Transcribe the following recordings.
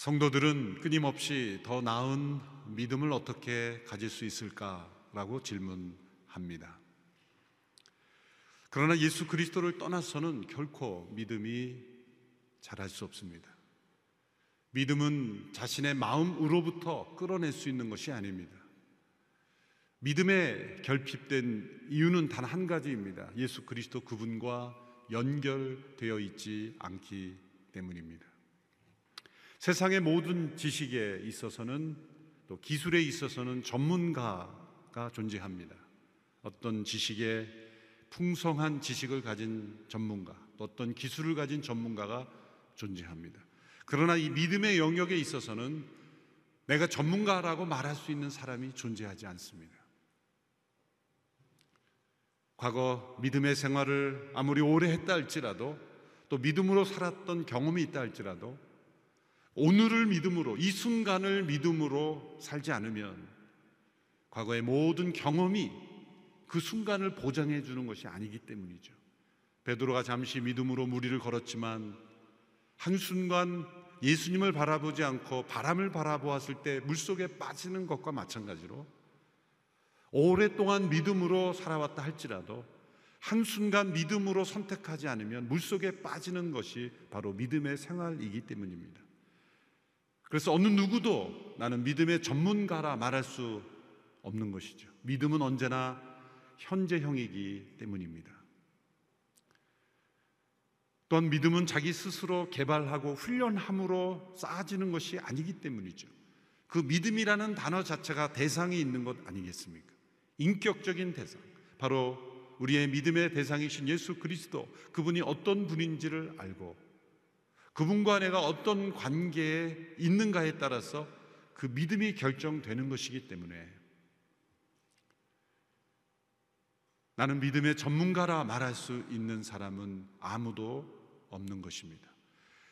성도들은 끊임없이 더 나은 믿음을 어떻게 가질 수 있을까라고 질문합니다. 그러나 예수 그리스도를 떠나서는 결코 믿음이 자랄 수 없습니다. 믿음은 자신의 마음으로부터 끌어낼 수 있는 것이 아닙니다. 믿음에 결핍된 이유는 단 한 가지입니다. 예수 그리스도 그분과 연결되어 있지 않기 때문입니다. 세상의 모든 지식에 있어서는 또 기술에 있어서는 전문가가 존재합니다. 어떤 지식에 풍성한 지식을 가진 전문가, 또 어떤 기술을 가진 전문가가 존재합니다. 그러나 이 믿음의 영역에 있어서는 내가 전문가라고 말할 수 있는 사람이 존재하지 않습니다. 과거 믿음의 생활을 아무리 오래 했다 할지라도 또 믿음으로 살았던 경험이 있다 할지라도 오늘을 믿음으로 이 순간을 믿음으로 살지 않으면 과거의 모든 경험이 그 순간을 보장해 주는 것이 아니기 때문이죠. 베드로가 잠시 믿음으로 무리를 걸었지만 한순간 예수님을 바라보지 않고 바람을 바라보았을 때 물속에 빠지는 것과 마찬가지로 오랫동안 믿음으로 살아왔다 할지라도 한순간 믿음으로 선택하지 않으면 물속에 빠지는 것이 바로 믿음의 생활이기 때문입니다. 그래서 어느 누구도 나는 믿음의 전문가라 말할 수 없는 것이죠. 믿음은 언제나 현재형이기 때문입니다. 또한 믿음은 자기 스스로 개발하고 훈련함으로 쌓아지는 것이 아니기 때문이죠. 그 믿음이라는 단어 자체가 대상이 있는 것 아니겠습니까? 인격적인 대상. 바로 우리의 믿음의 대상이신 예수 그리스도. 그분이 어떤 분인지를 알고 그분과 내가 어떤 관계에 있는가에 따라서 그 믿음이 결정되는 것이기 때문에 나는 믿음의 전문가라 말할 수 있는 사람은 아무도 없는 것입니다.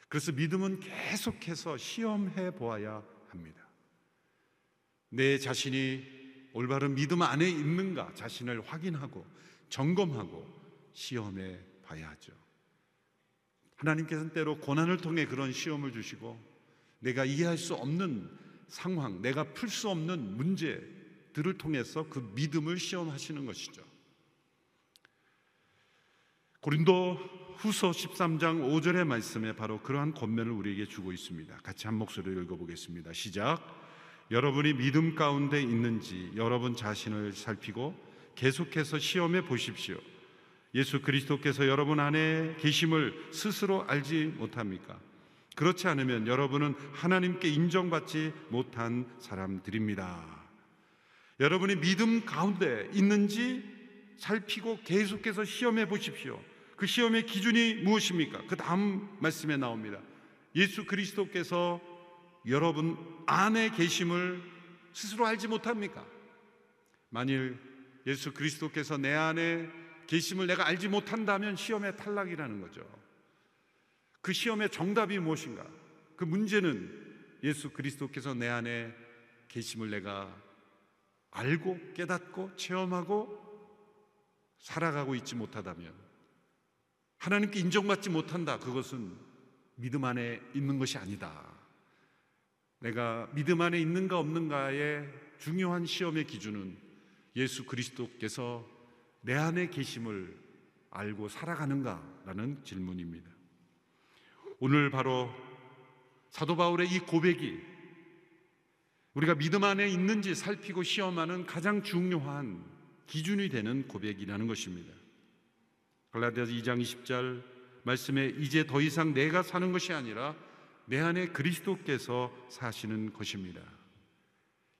그래서 믿음은 계속해서 시험해 보아야 합니다. 내 자신이 올바른 믿음 안에 있는가 자신을 확인하고 점검하고 시험해 봐야 하죠. 하나님께서는 때로 고난을 통해 그런 시험을 주시고 내가 이해할 수 없는 상황, 내가 풀 수 없는 문제들을 통해서 그 믿음을 시험하시는 것이죠. 고린도 후서 13장 5절의 말씀에 바로 그러한 권면을 우리에게 주고 있습니다. 같이 한 목소리로 읽어보겠습니다. 시작. 여러분이 믿음 가운데 있는지 여러분 자신을 살피고 계속해서 시험해 보십시오. 예수 그리스도께서 여러분 안에 계심을 스스로 알지 못합니까? 그렇지 않으면 여러분은 하나님께 인정받지 못한 사람들입니다. 여러분이 믿음 가운데 있는지 살피고 계속해서 시험해 보십시오. 그 시험의 기준이 무엇입니까? 그 다음 말씀에 나옵니다. 예수 그리스도께서 여러분 안에 계심을 스스로 알지 못합니까? 만일 예수 그리스도께서 내 안에 계심을 내가 알지 못한다면 시험의 탈락이라는 거죠. 그 시험의 정답이 무엇인가? 그 문제는 예수 그리스도께서 내 안에 계심을 내가 알고 깨닫고 체험하고 살아가고 있지 못하다면 하나님께 인정받지 못한다. 그것은 믿음 안에 있는 것이 아니다. 내가 믿음 안에 있는가 없는가의 중요한 시험의 기준은 예수 그리스도께서 내 안에 계심을 알고 살아가는가라는 질문입니다. 오늘 바로 사도 바울의 이 고백이 우리가 믿음 안에 있는지 살피고 시험하는 가장 중요한 기준이 되는 고백이라는 것입니다. 갈라디아서 2장 20절 말씀에 이제 더 이상 내가 사는 것이 아니라 내 안에 그리스도께서 사시는 것입니다.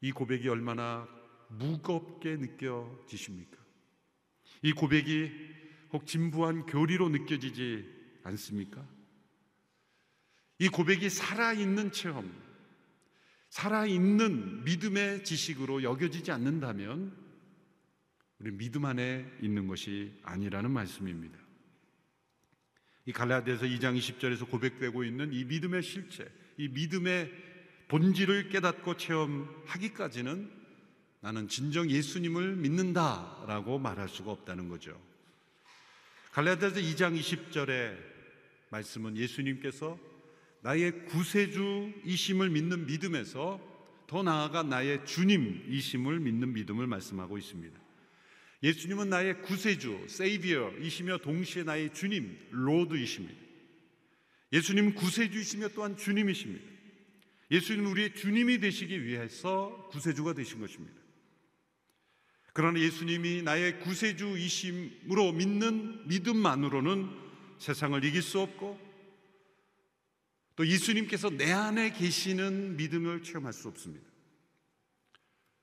이 고백이 얼마나 무겁게 느껴지십니까? 이 고백이 혹 진부한 교리로 느껴지지 않습니까? 이 고백이 살아있는 체험, 살아있는 믿음의 지식으로 여겨지지 않는다면 우리 믿음 안에 있는 것이 아니라는 말씀입니다. 이 갈라디아서 2장 20절에서 고백되고 있는 이 믿음의 실체, 이 믿음의 본질을 깨닫고 체험하기까지는 나는 진정 예수님을 믿는다라고 말할 수가 없다는 거죠. 갈라디아서 2장 20절의 말씀은 예수님께서 나의 구세주이심을 믿는 믿음에서 더 나아가 나의 주님이심을 믿는 믿음을 말씀하고 있습니다. 예수님은 나의 구세주, 세이비어이시며 동시에 나의 주님, 로드이십니다. 예수님 구세주이시며 또한 주님이십니다. 예수님은 우리의 주님이 되시기 위해서 구세주가 되신 것입니다. 그러나 예수님이 나의 구세주이심으로 믿는 믿음만으로는 세상을 이길 수 없고 또 예수님께서 내 안에 계시는 믿음을 체험할 수 없습니다.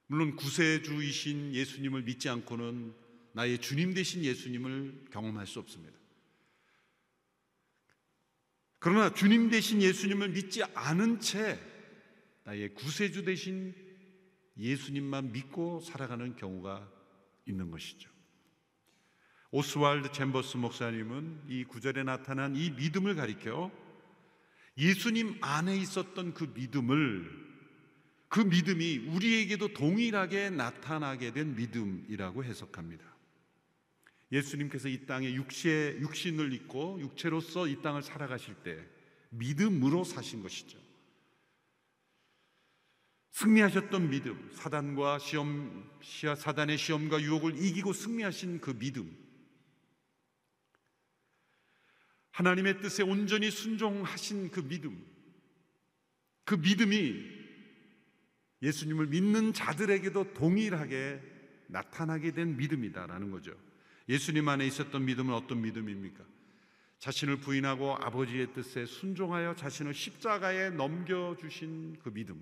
물론 구세주이신 예수님을 믿지 않고는 나의 주님 되신 예수님을 경험할 수 없습니다. 그러나 주님 되신 예수님을 믿지 않은 채 나의 구세주 되신 예수님만 믿고 살아가는 경우가 있는 것이죠. 오스왈드 챔버스 목사님은 이 구절에 나타난 이 믿음을 가리켜 예수님 안에 있었던 그 믿음을 그 믿음이 우리에게도 동일하게 나타나게 된 믿음이라고 해석합니다. 예수님께서 이 땅에 육신을 입고 육체로서 이 땅을 살아가실 때 믿음으로 사신 것이죠. 승리하셨던 믿음, 사단과 시험, 사단의 시험과 유혹을 이기고 승리하신 그 믿음, 하나님의 뜻에 온전히 순종하신 그 믿음, 그 믿음이 예수님을 믿는 자들에게도 동일하게 나타나게 된 믿음이다라는 거죠. 예수님 안에 있었던 믿음은 어떤 믿음입니까? 자신을 부인하고 아버지의 뜻에 순종하여 자신을 십자가에 넘겨주신 그 믿음,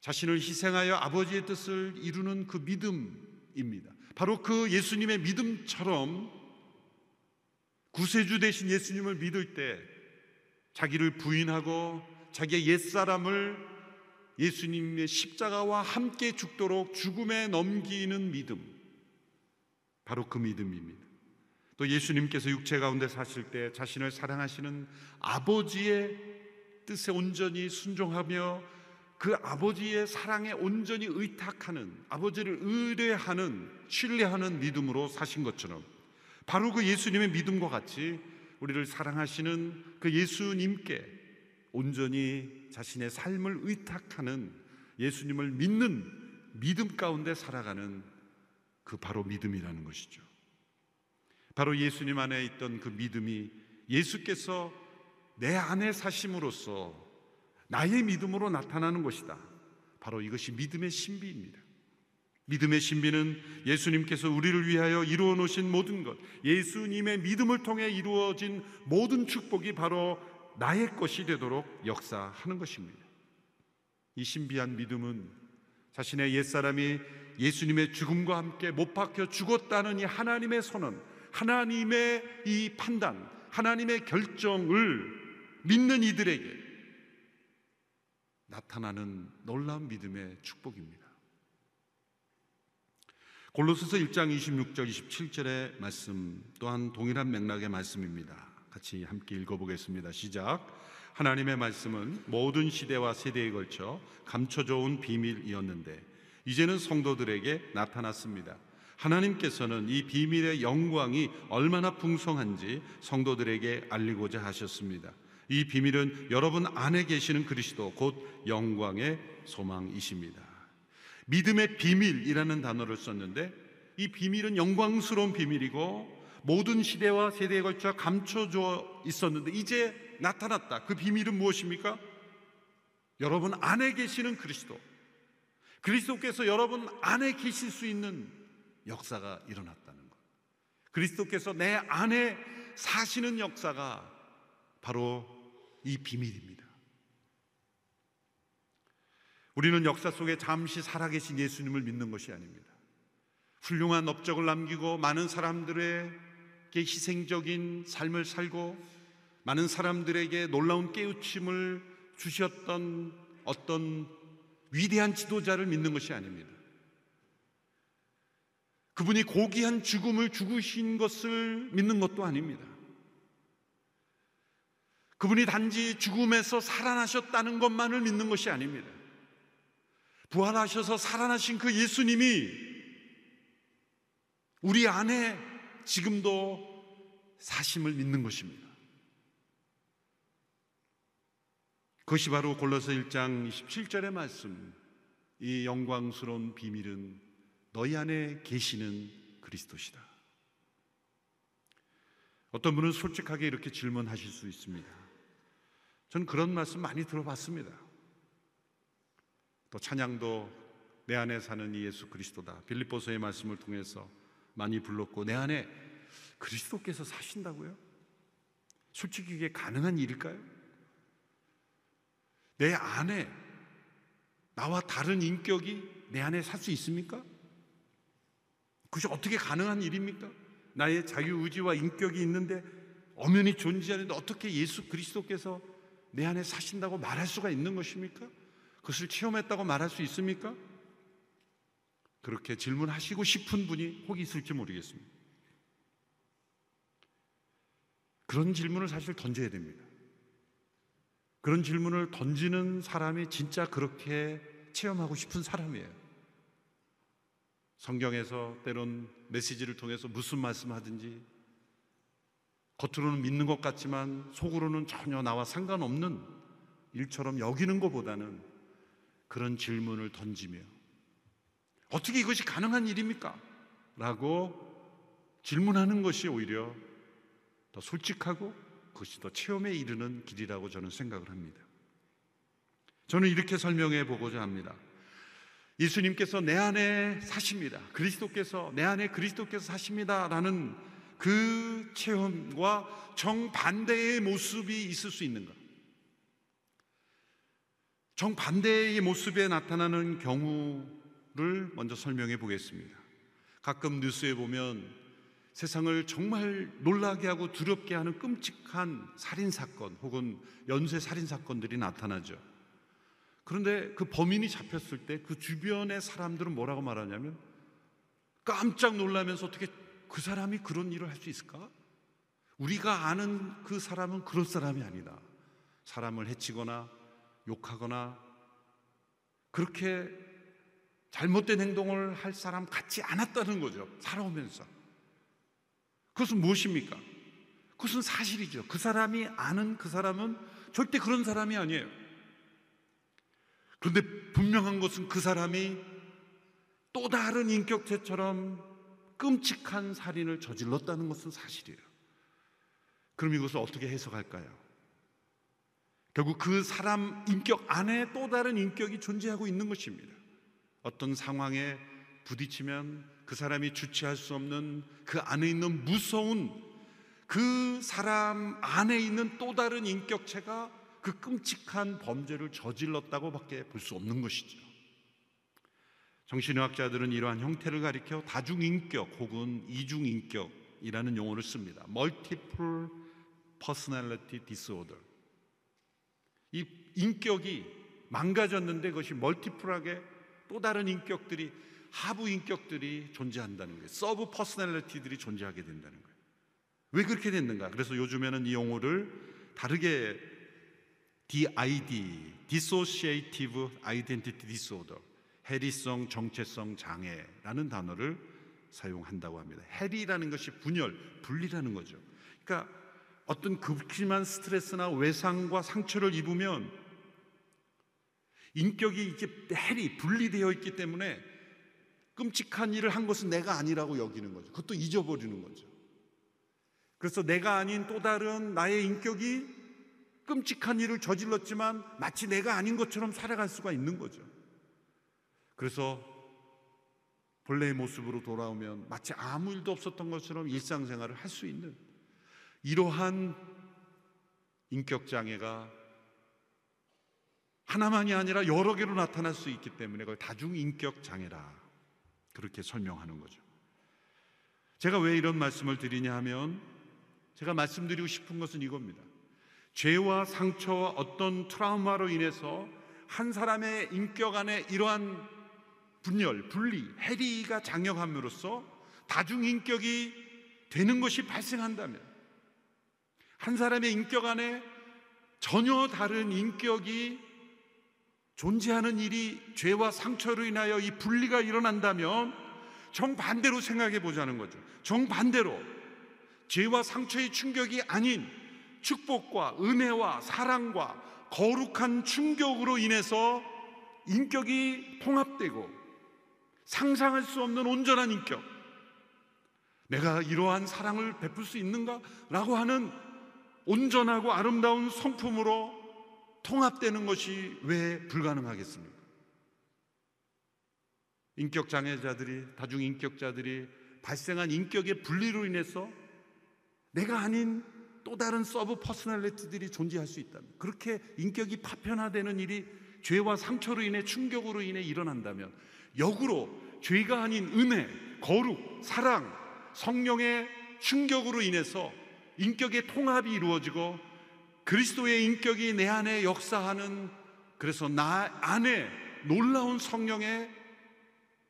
자신을 희생하여 아버지의 뜻을 이루는 그 믿음입니다. 바로 그 예수님의 믿음처럼 구세주 대신 예수님을 믿을 때 자기를 부인하고 자기의 옛사람을 예수님의 십자가와 함께 죽도록 죽음에 넘기는 믿음. 바로 그 믿음입니다. 또 예수님께서 육체 가운데 사실 때 자신을 사랑하시는 아버지의 뜻에 온전히 순종하며 그 아버지의 사랑에 온전히 의탁하는 아버지를 의뢰하는 신뢰하는 믿음으로 사신 것처럼 바로 그 예수님의 믿음과 같이 우리를 사랑하시는 그 예수님께 온전히 자신의 삶을 의탁하는 예수님을 믿는 믿음 가운데 살아가는 그 바로 믿음이라는 것이죠. 바로 예수님 안에 있던 그 믿음이 예수께서 내 안에 사심으로써 나의 믿음으로 나타나는 것이다. 바로 이것이 믿음의 신비입니다. 믿음의 신비는 예수님께서 우리를 위하여 이루어 놓으신 모든 것, 예수님의 믿음을 통해 이루어진 모든 축복이 바로 나의 것이 되도록 역사하는 것입니다. 이 신비한 믿음은 자신의 옛사람이 예수님의 죽음과 함께 못 박혀 죽었다는 이 하나님의 선언, 하나님의 이 판단, 하나님의 결정을 믿는 이들에게 나타나는 놀라운 믿음의 축복입니다. 골로새서 1장 26절 27절의 말씀 또한 동일한 맥락의 말씀입니다. 같이 함께 읽어보겠습니다. 시작. 하나님의 말씀은 모든 시대와 세대에 걸쳐 감춰져 온 비밀이었는데 이제는 성도들에게 나타났습니다. 하나님께서는 이 비밀의 영광이 얼마나 풍성한지 성도들에게 알리고자 하셨습니다. 이 비밀은 여러분 안에 계시는 그리스도 곧 영광의 소망이십니다. 믿음의 비밀이라는 단어를 썼는데 이 비밀은 영광스러운 비밀이고 모든 시대와 세대에 걸쳐 감춰져 있었는데 이제 나타났다. 그 비밀은 무엇입니까? 여러분 안에 계시는 그리스도. 그리스도께서 여러분 안에 계실 수 있는 역사가 일어났다는 것. 그리스도께서 내 안에 사시는 역사가 바로 이 비밀입니다. 우리는 역사 속에 잠시 살아계신 예수님을 믿는 것이 아닙니다. 훌륭한 업적을 남기고 많은 사람들에게 희생적인 삶을 살고 많은 사람들에게 놀라운 깨우침을 주셨던 어떤 위대한 지도자를 믿는 것이 아닙니다. 그분이 고귀한 죽음을 죽으신 것을 믿는 것도 아닙니다. 그분이 단지 죽음에서 살아나셨다는 것만을 믿는 것이 아닙니다. 부활하셔서 살아나신 그 예수님이 우리 안에 지금도 사심을 믿는 것입니다. 그것이 바로 골로새 1장 27절의 말씀. 이 영광스러운 비밀은 너희 안에 계시는 그리스도시다. 어떤 분은 솔직하게 이렇게 질문하실 수 있습니다. 저는 그런 말씀 많이 들어봤습니다. 또 찬양도 내 안에 사는 이 예수 그리스도다. 빌립보서의 말씀을 통해서 많이 불렀고 내 안에 그리스도께서 사신다고요? 솔직히 이게 가능한 일일까요? 내 안에 나와 다른 인격이 내 안에 살 수 있습니까? 그것이 어떻게 가능한 일입니까? 나의 자유 의지와 인격이 있는데 엄연히 존재하는데 어떻게 예수 그리스도께서 내 안에 사신다고 말할 수가 있는 것입니까? 그것을 체험했다고 말할 수 있습니까? 그렇게 질문하시고 싶은 분이 혹 있을지 모르겠습니다. 그런 질문을 사실 던져야 됩니다. 그런 질문을 던지는 사람이 진짜 그렇게 체험하고 싶은 사람이에요. 성경에서 때론 메시지를 통해서 무슨 말씀 하든지 겉으로는 믿는 것 같지만 속으로는 전혀 나와 상관없는 일처럼 여기는 것보다는 그런 질문을 던지며 어떻게 이것이 가능한 일입니까? 라고 질문하는 것이 오히려 더 솔직하고 그것이 더 체험에 이르는 길이라고 저는 생각을 합니다. 저는 이렇게 설명해 보고자 합니다. 예수님께서 내 안에 사십니다. 그리스도께서 내 안에 그리스도께서 사십니다라는 그 체험과 정반대의 모습이 있을 수 있는 것. 정반대의 모습에 나타나는 경우를 먼저 설명해 보겠습니다. 가끔 뉴스에 보면 세상을 정말 놀라게 하고 두렵게 하는 끔찍한 살인 사건 혹은 연쇄 살인 사건들이 나타나죠. 그런데 그 범인이 잡혔을 때 그 주변의 사람들은 뭐라고 말하냐면 깜짝 놀라면서 어떻게 그 사람이 그런 일을 할 수 있을까? 우리가 아는 그 사람은 그럴 사람이 아니다. 사람을 해치거나 욕하거나 그렇게 잘못된 행동을 할 사람 같지 않았다는 거죠. 살아오면서. 그것은 무엇입니까? 그것은 사실이죠. 그 사람이 아는 그 사람은 절대 그런 사람이 아니에요. 그런데 분명한 것은 그 사람이 또 다른 인격체처럼 끔찍한 살인을 저질렀다는 것은 사실이에요. 그럼 이것을 어떻게 해석할까요? 결국 그 사람 인격 안에 또 다른 인격이 존재하고 있는 것입니다. 어떤 상황에 부딪히면 그 사람이 주체할 수 없는 그 안에 있는 무서운 그 사람 안에 있는 또 다른 인격체가 그 끔찍한 범죄를 저질렀다고밖에 볼 수 없는 것이죠. 정신의학자들은 이러한 형태를 가리켜 다중인격 혹은 이중인격이라는 용어를 씁니다. Multiple Personality Disorder. 이 인격이 망가졌는데 그것이 multiple하게 또 다른 인격들이 하부 인격들이 존재한다는 거예요. sub personality들이 존재하게 된다는 거예요. 왜 그렇게 됐는가? 그래서 요즘에는 이 용어를 다르게 DID, Dissociative Identity Disorder, 해리성 정체성 장애라는 단어를 사용한다고 합니다. 해리라는 것이 분열, 분리라는 거죠. 그러니까 어떤 극심한 스트레스나 외상과 상처를 입으면 인격이 이게 해리, 분리되어 있기 때문에 끔찍한 일을 한 것은 내가 아니라고 여기는 거죠. 그것도 잊어버리는 거죠. 그래서 내가 아닌 또 다른 나의 인격이 끔찍한 일을 저질렀지만 마치 내가 아닌 것처럼 살아갈 수가 있는 거죠. 그래서 본래의 모습으로 돌아오면 마치 아무 일도 없었던 것처럼 일상생활을 할 수 있는 이러한 인격 장애가 하나만이 아니라 여러 개로 나타날 수 있기 때문에 그걸 다중인격 장애라 그렇게 설명하는 거죠. 제가 왜 이런 말씀을 드리냐 하면 제가 말씀드리고 싶은 것은 이겁니다. 죄와 상처와 어떤 트라우마로 인해서 한 사람의 인격 안에 이러한 분열, 분리, 해리가 장역함으로써 다중인격이 되는 것이 발생한다면 한 사람의 인격 안에 전혀 다른 인격이 존재하는 일이 죄와 상처로 인하여 이 분리가 일어난다면 정반대로 생각해 보자는 거죠. 정반대로 죄와 상처의 충격이 아닌 축복과 은혜와 사랑과 거룩한 충격으로 인해서 인격이 통합되고 상상할 수 없는 온전한 인격. 내가 이러한 사랑을 베풀 수 있는가? 라고 하는 온전하고 아름다운 성품으로 통합되는 것이 왜 불가능하겠습니까? 인격 장애자들이, 다중 인격자들이 발생한 인격의 분리로 인해서 내가 아닌 또 다른 sub personality들이 존재할 수 있다면 그렇게 인격이 파편화되는 일이 죄와 상처로 인해 충격으로 인해 일어난다면 역으로 죄가 아닌 은혜, 거룩, 사랑, 성령의 충격으로 인해서 인격의 통합이 이루어지고 그리스도의 인격이 내 안에 역사하는 그래서 나 안에 놀라운 성령의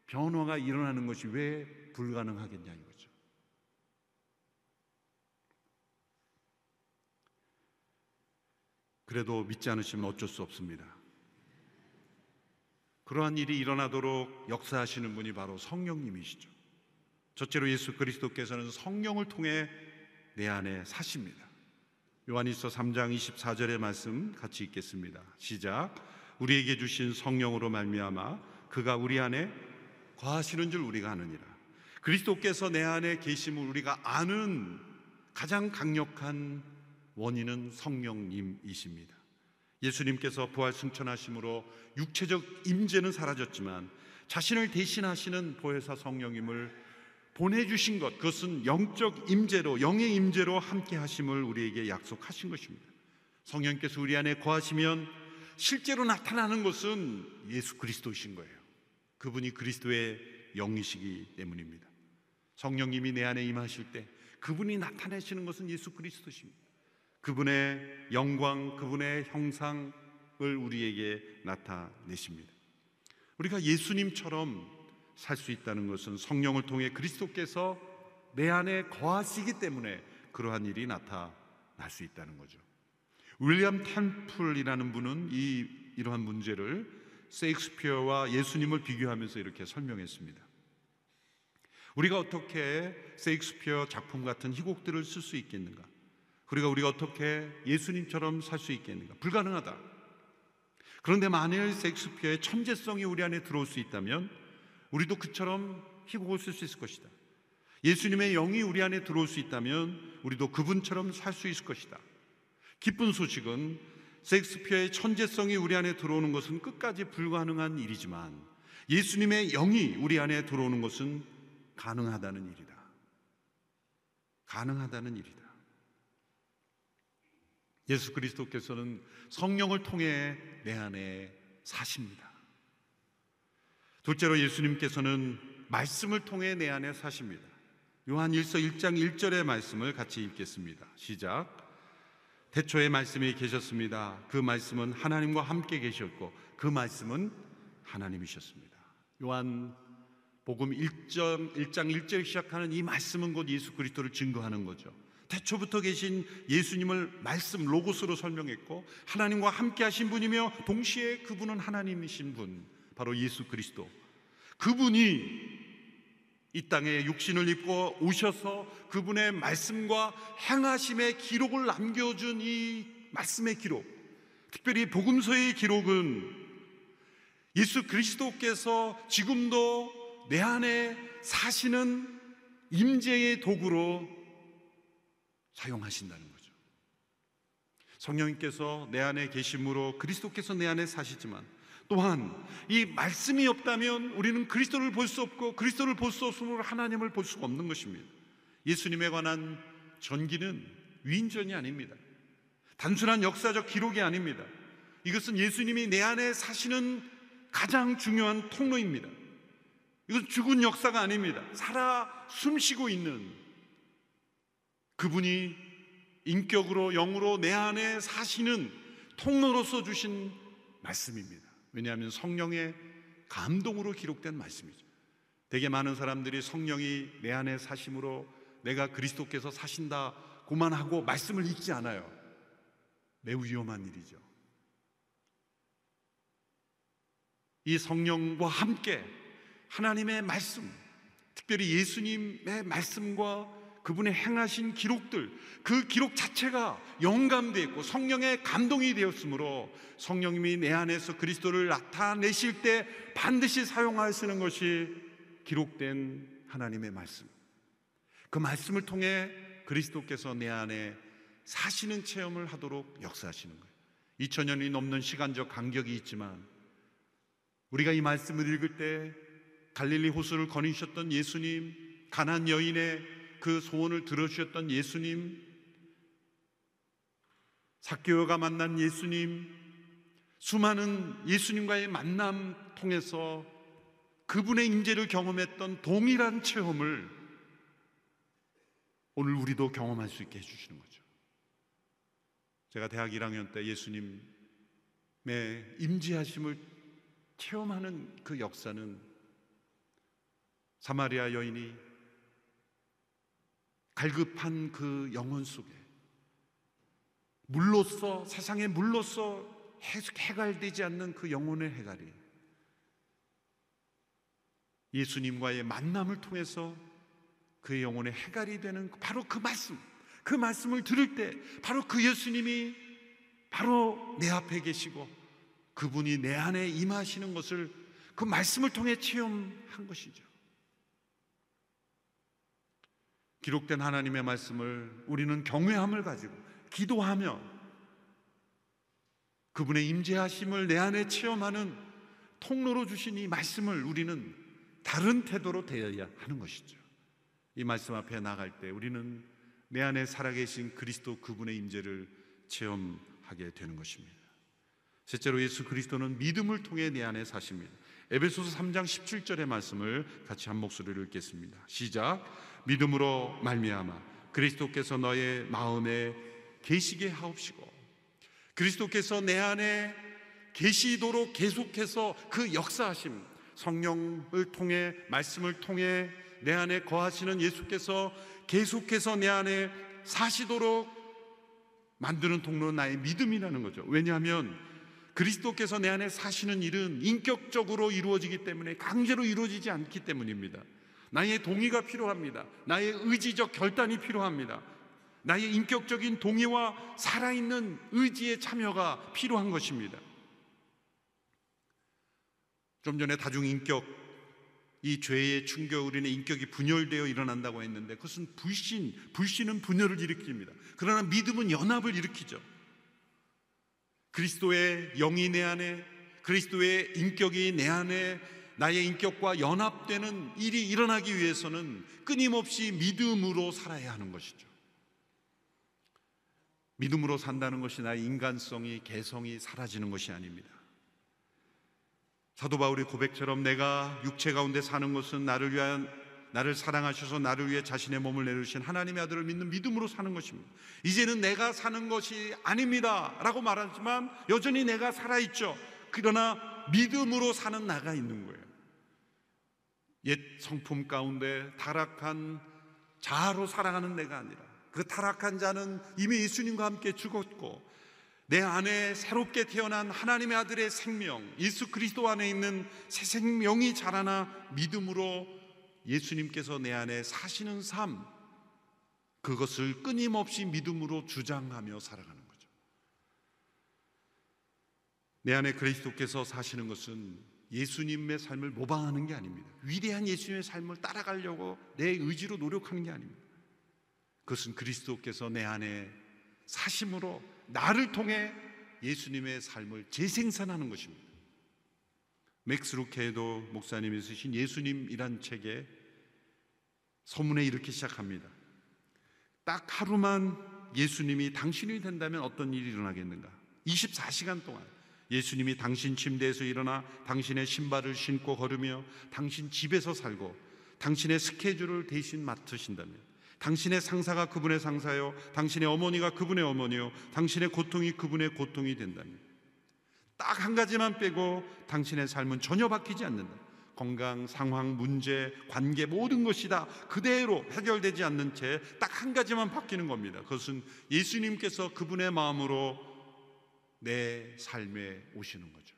변화가 일어나는 것이 왜 불가능하겠냐 이거죠. 그래도 믿지 않으시면 어쩔 수 없습니다. 그러한 일이 일어나도록 역사하시는 분이 바로 성령님이시죠. 첫째로 예수 그리스도께서는 성령을 통해 내 안에 사십니다. 요한일서 3장 24절의 말씀 같이 읽겠습니다. 시작. 우리에게 주신 성령으로 말미암아 그가 우리 안에 거하시는 줄 우리가 아느니라. 그리스도께서 내 안에 계심을 우리가 아는 가장 강력한 원인은 성령님이십니다. 예수님께서 부활 승천하심으로 육체적 임재는 사라졌지만 자신을 대신하시는 보혜사 성령님을 보내주신 것 그것은 영적 임재로 영의 임재로 함께 하심을 우리에게 약속하신 것입니다. 성령께서 우리 안에 거하시면 실제로 나타나는 것은 예수 그리스도이신 거예요. 그분이 그리스도의 영이시기 때문입니다. 성령님이 내 안에 임하실 때 그분이 나타내시는 것은 예수 그리스도십니다. 그분의 영광, 그분의 형상을 우리에게 나타내십니다. 우리가 예수님처럼 살 수 있다는 것은 성령을 통해 그리스도께서 내 안에 거하시기 때문에 그러한 일이 나타날 수 있다는 거죠. 윌리엄 템플이라는 분은 이 이러한 문제를 세익스피어와 예수님을 비교하면서 이렇게 설명했습니다. 우리가 어떻게 세익스피어 작품 같은 희곡들을 쓸 수 있겠는가? 그리고 우리가 어떻게 예수님처럼 살 수 있겠는가? 불가능하다. 그런데 만일 섹스피어의 천재성이 우리 안에 들어올 수 있다면 우리도 그처럼 희곡을 쓸 수 있을 것이다. 예수님의 영이 우리 안에 들어올 수 있다면 우리도 그분처럼 살 수 있을 것이다. 기쁜 소식은 섹스피어의 천재성이 우리 안에 들어오는 것은 끝까지 불가능한 일이지만 예수님의 영이 우리 안에 들어오는 것은 가능하다는 일이다. 가능하다는 일이다. 예수 그리스도께서는 성령을 통해 내 안에 사십니다. 둘째로 예수님께서는 말씀을 통해 내 안에 사십니다. 요한 1서 1장 1절의 말씀을 같이 읽겠습니다. 시작. 태초에 말씀이 계셨습니다. 그 말씀은 하나님과 함께 계셨고 그 말씀은 하나님이셨습니다. 요한 복음 1장 1장 1절 시작하는 이 말씀은 곧 예수 그리스도를 증거하는 거죠. 태초부터 계신 예수님을 말씀 로고스로 설명했고 하나님과 함께 하신 분이며 동시에 그분은 하나님이신 분 바로 예수 그리스도. 그분이 이 땅에 육신을 입고 오셔서 그분의 말씀과 행하심의 기록을 남겨준 이 말씀의 기록 특별히 복음서의 기록은 예수 그리스도께서 지금도 내 안에 사시는 임재의 도구로 사용하신다는 거죠. 성령님께서 내 안에 계심으로 그리스도께서 내 안에 사시지만 또한 이 말씀이 없다면 우리는 그리스도를 볼 수 없고 그리스도를 볼 수 없으므로 하나님을 볼 수가 없는 것입니다. 예수님에 관한 전기는 위인전이 아닙니다. 단순한 역사적 기록이 아닙니다. 이것은 예수님이 내 안에 사시는 가장 중요한 통로입니다. 이건 죽은 역사가 아닙니다. 살아 숨쉬고 있는 그분이 인격으로 영으로 내 안에 사시는 통로로서 주신 말씀입니다. 왜냐하면 성령의 감동으로 기록된 말씀이죠. 되게 많은 사람들이 성령이 내 안에 사심으로 내가 그리스도께서 사신다 고만 하고 말씀을 읽지 않아요. 매우 위험한 일이죠. 이 성령과 함께 하나님의 말씀, 특별히 예수님의 말씀과 그분의 행하신 기록들, 그 기록 자체가 영감되어 있고 성령의 감동이 되었으므로 성령님이 내 안에서 그리스도를 나타내실 때 반드시 사용하시는 것이 기록된 하나님의 말씀. 그 말씀을 통해 그리스도께서 내 안에 사시는 체험을 하도록 역사하시는 거예요. 2000년이 넘는 시간적 간격이 있지만 우리가 이 말씀을 읽을 때 갈릴리 호수를 거니셨던 예수님, 가난 여인의 그 소원을 들어주셨던 예수님, 사교가 만난 예수님, 수많은 예수님과의 만남 통해서 그분의 임재를 경험했던 동일한 체험을 오늘 우리도 경험할 수 있게 해주시는 거죠. 제가 대학 1학년 때 예수님의 임재하심을 체험하는 그 역사는 사마리아 여인이 갈급한 그 영혼 속에 물로써 세상의 물로써 해갈되지 않는 그 영혼의 해갈이 예수님과의 만남을 통해서 그의 영혼의 해갈이 되는 바로 그 말씀, 그 말씀을 들을 때 바로 그 예수님이 바로 내 앞에 계시고 그분이 내 안에 임하시는 것을 그 말씀을 통해 체험한 것이죠. 기록된 하나님의 말씀을 우리는 경외함을 가지고 기도하며 그분의 임재하심을 내 안에 체험하는 통로로 주신 이 말씀을 우리는 다른 태도로 대해야 하는 것이죠. 이 말씀 앞에 나갈 때 우리는 내 안에 살아계신 그리스도 그분의 임재를 체험하게 되는 것입니다. 셋째로 예수 그리스도는 믿음을 통해 내 안에 사십니다. 에베소서 3장 17절의 말씀을 같이 한 목소리로 읽겠습니다. 시작. 믿음으로 말미암아 그리스도께서 너의 마음에 계시게 하옵시고 그리스도께서 내 안에 계시도록 계속해서 그 역사하심 성령을 통해 말씀을 통해 내 안에 거하시는 예수께서 계속해서 내 안에 사시도록 만드는 통로는 나의 믿음이라는 거죠. 왜냐하면 그리스도께서 내 안에 사시는 일은 인격적으로 이루어지기 때문에 강제로 이루어지지 않기 때문입니다. 나의 동의가 필요합니다. 나의 의지적 결단이 필요합니다. 나의 인격적인 동의와 살아있는 의지의 참여가 필요한 것입니다. 좀 전에 다중인격, 이 죄의 충격, 우리는 인격이 분열되어 일어난다고 했는데 그것은 불신, 불신은 분열을 일으킵니다. 그러나 믿음은 연합을 일으키죠. 그리스도의 영이 내 안에, 그리스도의 인격이 내 안에 나의 인격과 연합되는 일이 일어나기 위해서는 끊임없이 믿음으로 살아야 하는 것이죠. 믿음으로 산다는 것이 나의 인간성이, 개성이 사라지는 것이 아닙니다. 사도 바울의 고백처럼 내가 육체 가운데 사는 것은 나를 위한 나를 사랑하셔서 나를 위해 자신의 몸을 내주신 하나님의 아들을 믿는 믿음으로 사는 것입니다. 이제는 내가 사는 것이 아닙니다. 라고 말하지만 여전히 내가 살아 있죠. 그러나 믿음으로 사는 나가 있는 거예요. 옛 성품 가운데 타락한 자아로 살아가는 내가 아니라 그 타락한 자는 이미 예수님과 함께 죽었고 내 안에 새롭게 태어난 하나님의 아들의 생명, 예수 그리스도 안에 있는 새 생명이 자라나 믿음으로 예수님께서 내 안에 사시는 삶, 그것을 끊임없이 믿음으로 주장하며 살아가는 거죠. 내 안에 그리스도께서 사시는 것은 예수님의 삶을 모방하는 게 아닙니다. 위대한 예수님의 삶을 따라가려고 내 의지로 노력하는 게 아닙니다. 그것은 그리스도께서 내 안에 사심으로 나를 통해 예수님의 삶을 재생산하는 것입니다. 맥스 루케이도 목사님이 쓰신 예수님이란 책에 서문에 이렇게 시작합니다. 딱 하루만 예수님이 당신이 된다면 어떤 일이 일어나겠는가? 24시간 동안 예수님이 당신 침대에서 일어나 당신의 신발을 신고 걸으며 당신 집에서 살고 당신의 스케줄을 대신 맡으신다면 당신의 상사가 그분의 상사요 당신의 어머니가 그분의 어머니요 당신의 고통이 그분의 고통이 된다면 딱 한 가지만 빼고 당신의 삶은 전혀 바뀌지 않는다. 건강, 상황, 문제, 관계 모든 것이 다 그대로 해결되지 않는 채 딱 한 가지만 바뀌는 겁니다. 그것은 예수님께서 그분의 마음으로 내 삶에 오시는 거죠.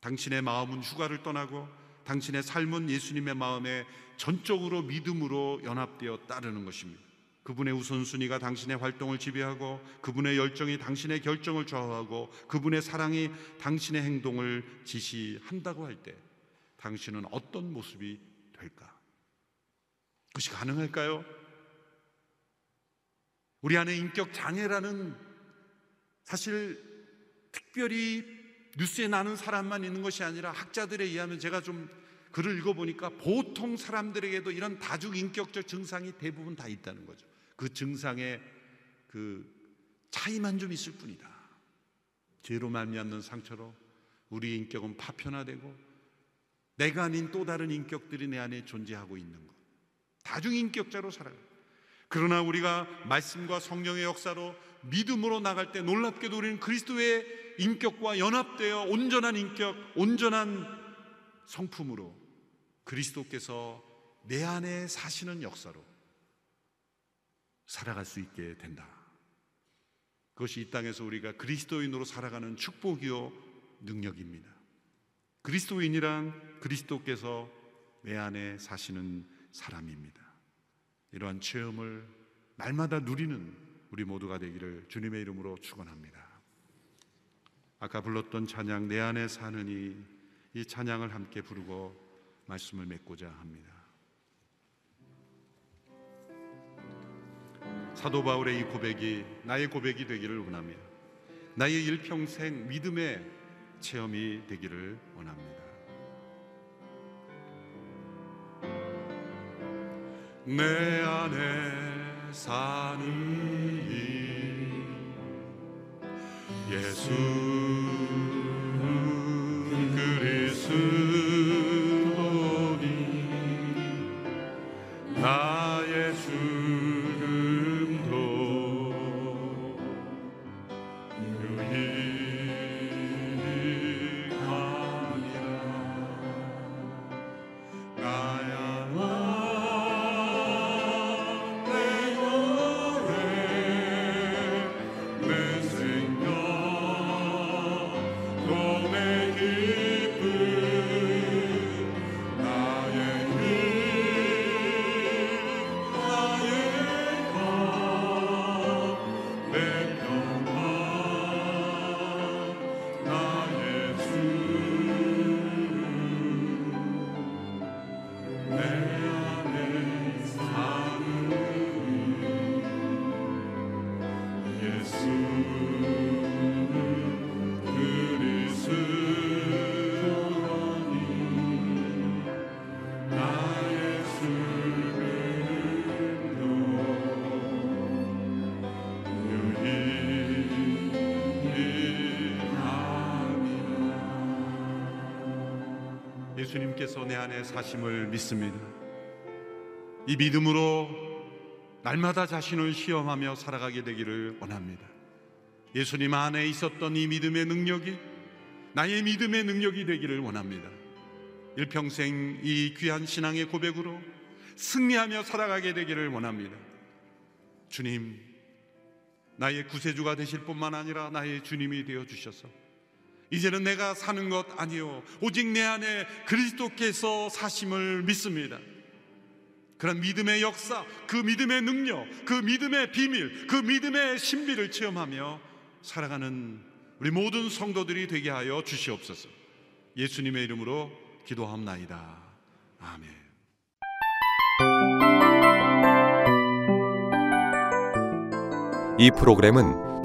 당신의 마음은 휴가를 떠나고 당신의 삶은 예수님의 마음에 전적으로 믿음으로 연합되어 따르는 것입니다. 그분의 우선순위가 당신의 활동을 지배하고 그분의 열정이 당신의 결정을 좌우하고 그분의 사랑이 당신의 행동을 지시한다고 할 때 당신은 어떤 모습이 될까? 그것이 가능할까요? 우리 안에 인격 장애라는 사실 특별히 뉴스에 나는 사람만 있는 것이 아니라 학자들에 의하면 제가 좀 글을 읽어보니까 보통 사람들에게도 이런 다중인격적 증상이 대부분 다 있다는 거죠. 그 증상의 그 차이만 좀 있을 뿐이다. 죄로 말미암는 상처로 우리 인격은 파편화되고 내가 아닌 또 다른 인격들이 내 안에 존재하고 있는 것. 다중인격자로 살아요. 그러나 우리가 말씀과 성령의 역사로 믿음으로 나갈 때 놀랍게도 우리는 그리스도의 인격과 연합되어 온전한 인격, 온전한 성품으로 그리스도께서 내 안에 사시는 역사로 살아갈 수 있게 된다. 그것이 이 땅에서 우리가 그리스도인으로 살아가는 축복이요 능력입니다. 그리스도인이란 그리스도께서 내 안에 사시는 사람입니다. 이러한 체험을 날마다 누리는 우리 모두가 되기를 주님의 이름으로 축원합니다. 아까 불렀던 찬양 내 안에 사느니 이 찬양을 함께 부르고 말씀을 맺고자 합니다. 사도 바울의 이 고백이 나의 고백이 되기를 원합니다. 나의 일평생 믿음의 체험이 되기를 원합니다. 내 안에 사는 이 예수 예수님께서 내 안에 사심을 믿습니다. 이 믿음으로 날마다 자신을 시험하며 살아가게 되기를 원합니다. 예수님 안에 있었던 이 믿음의 능력이 나의 믿음의 능력이 되기를 원합니다. 일평생 이 귀한 신앙의 고백으로 승리하며 살아가게 되기를 원합니다. 주님, 나의 구세주가 되실 뿐만 아니라 나의 주님이 되어 주셔서 이제는 내가 사는 것 아니요 오직 내 안에 그리스도께서 사심을 믿습니다. 그런 믿음의 역사, 그 믿음의 능력, 그 믿음의 비밀, 그 믿음의 신비를 체험하며 살아가는 우리 모든 성도들이 되게 하여 주시옵소서. 예수님의 이름으로 기도합나이다. 아멘. 이 프로그램은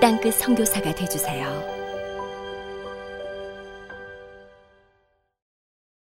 땅끝 선교사가 되주세요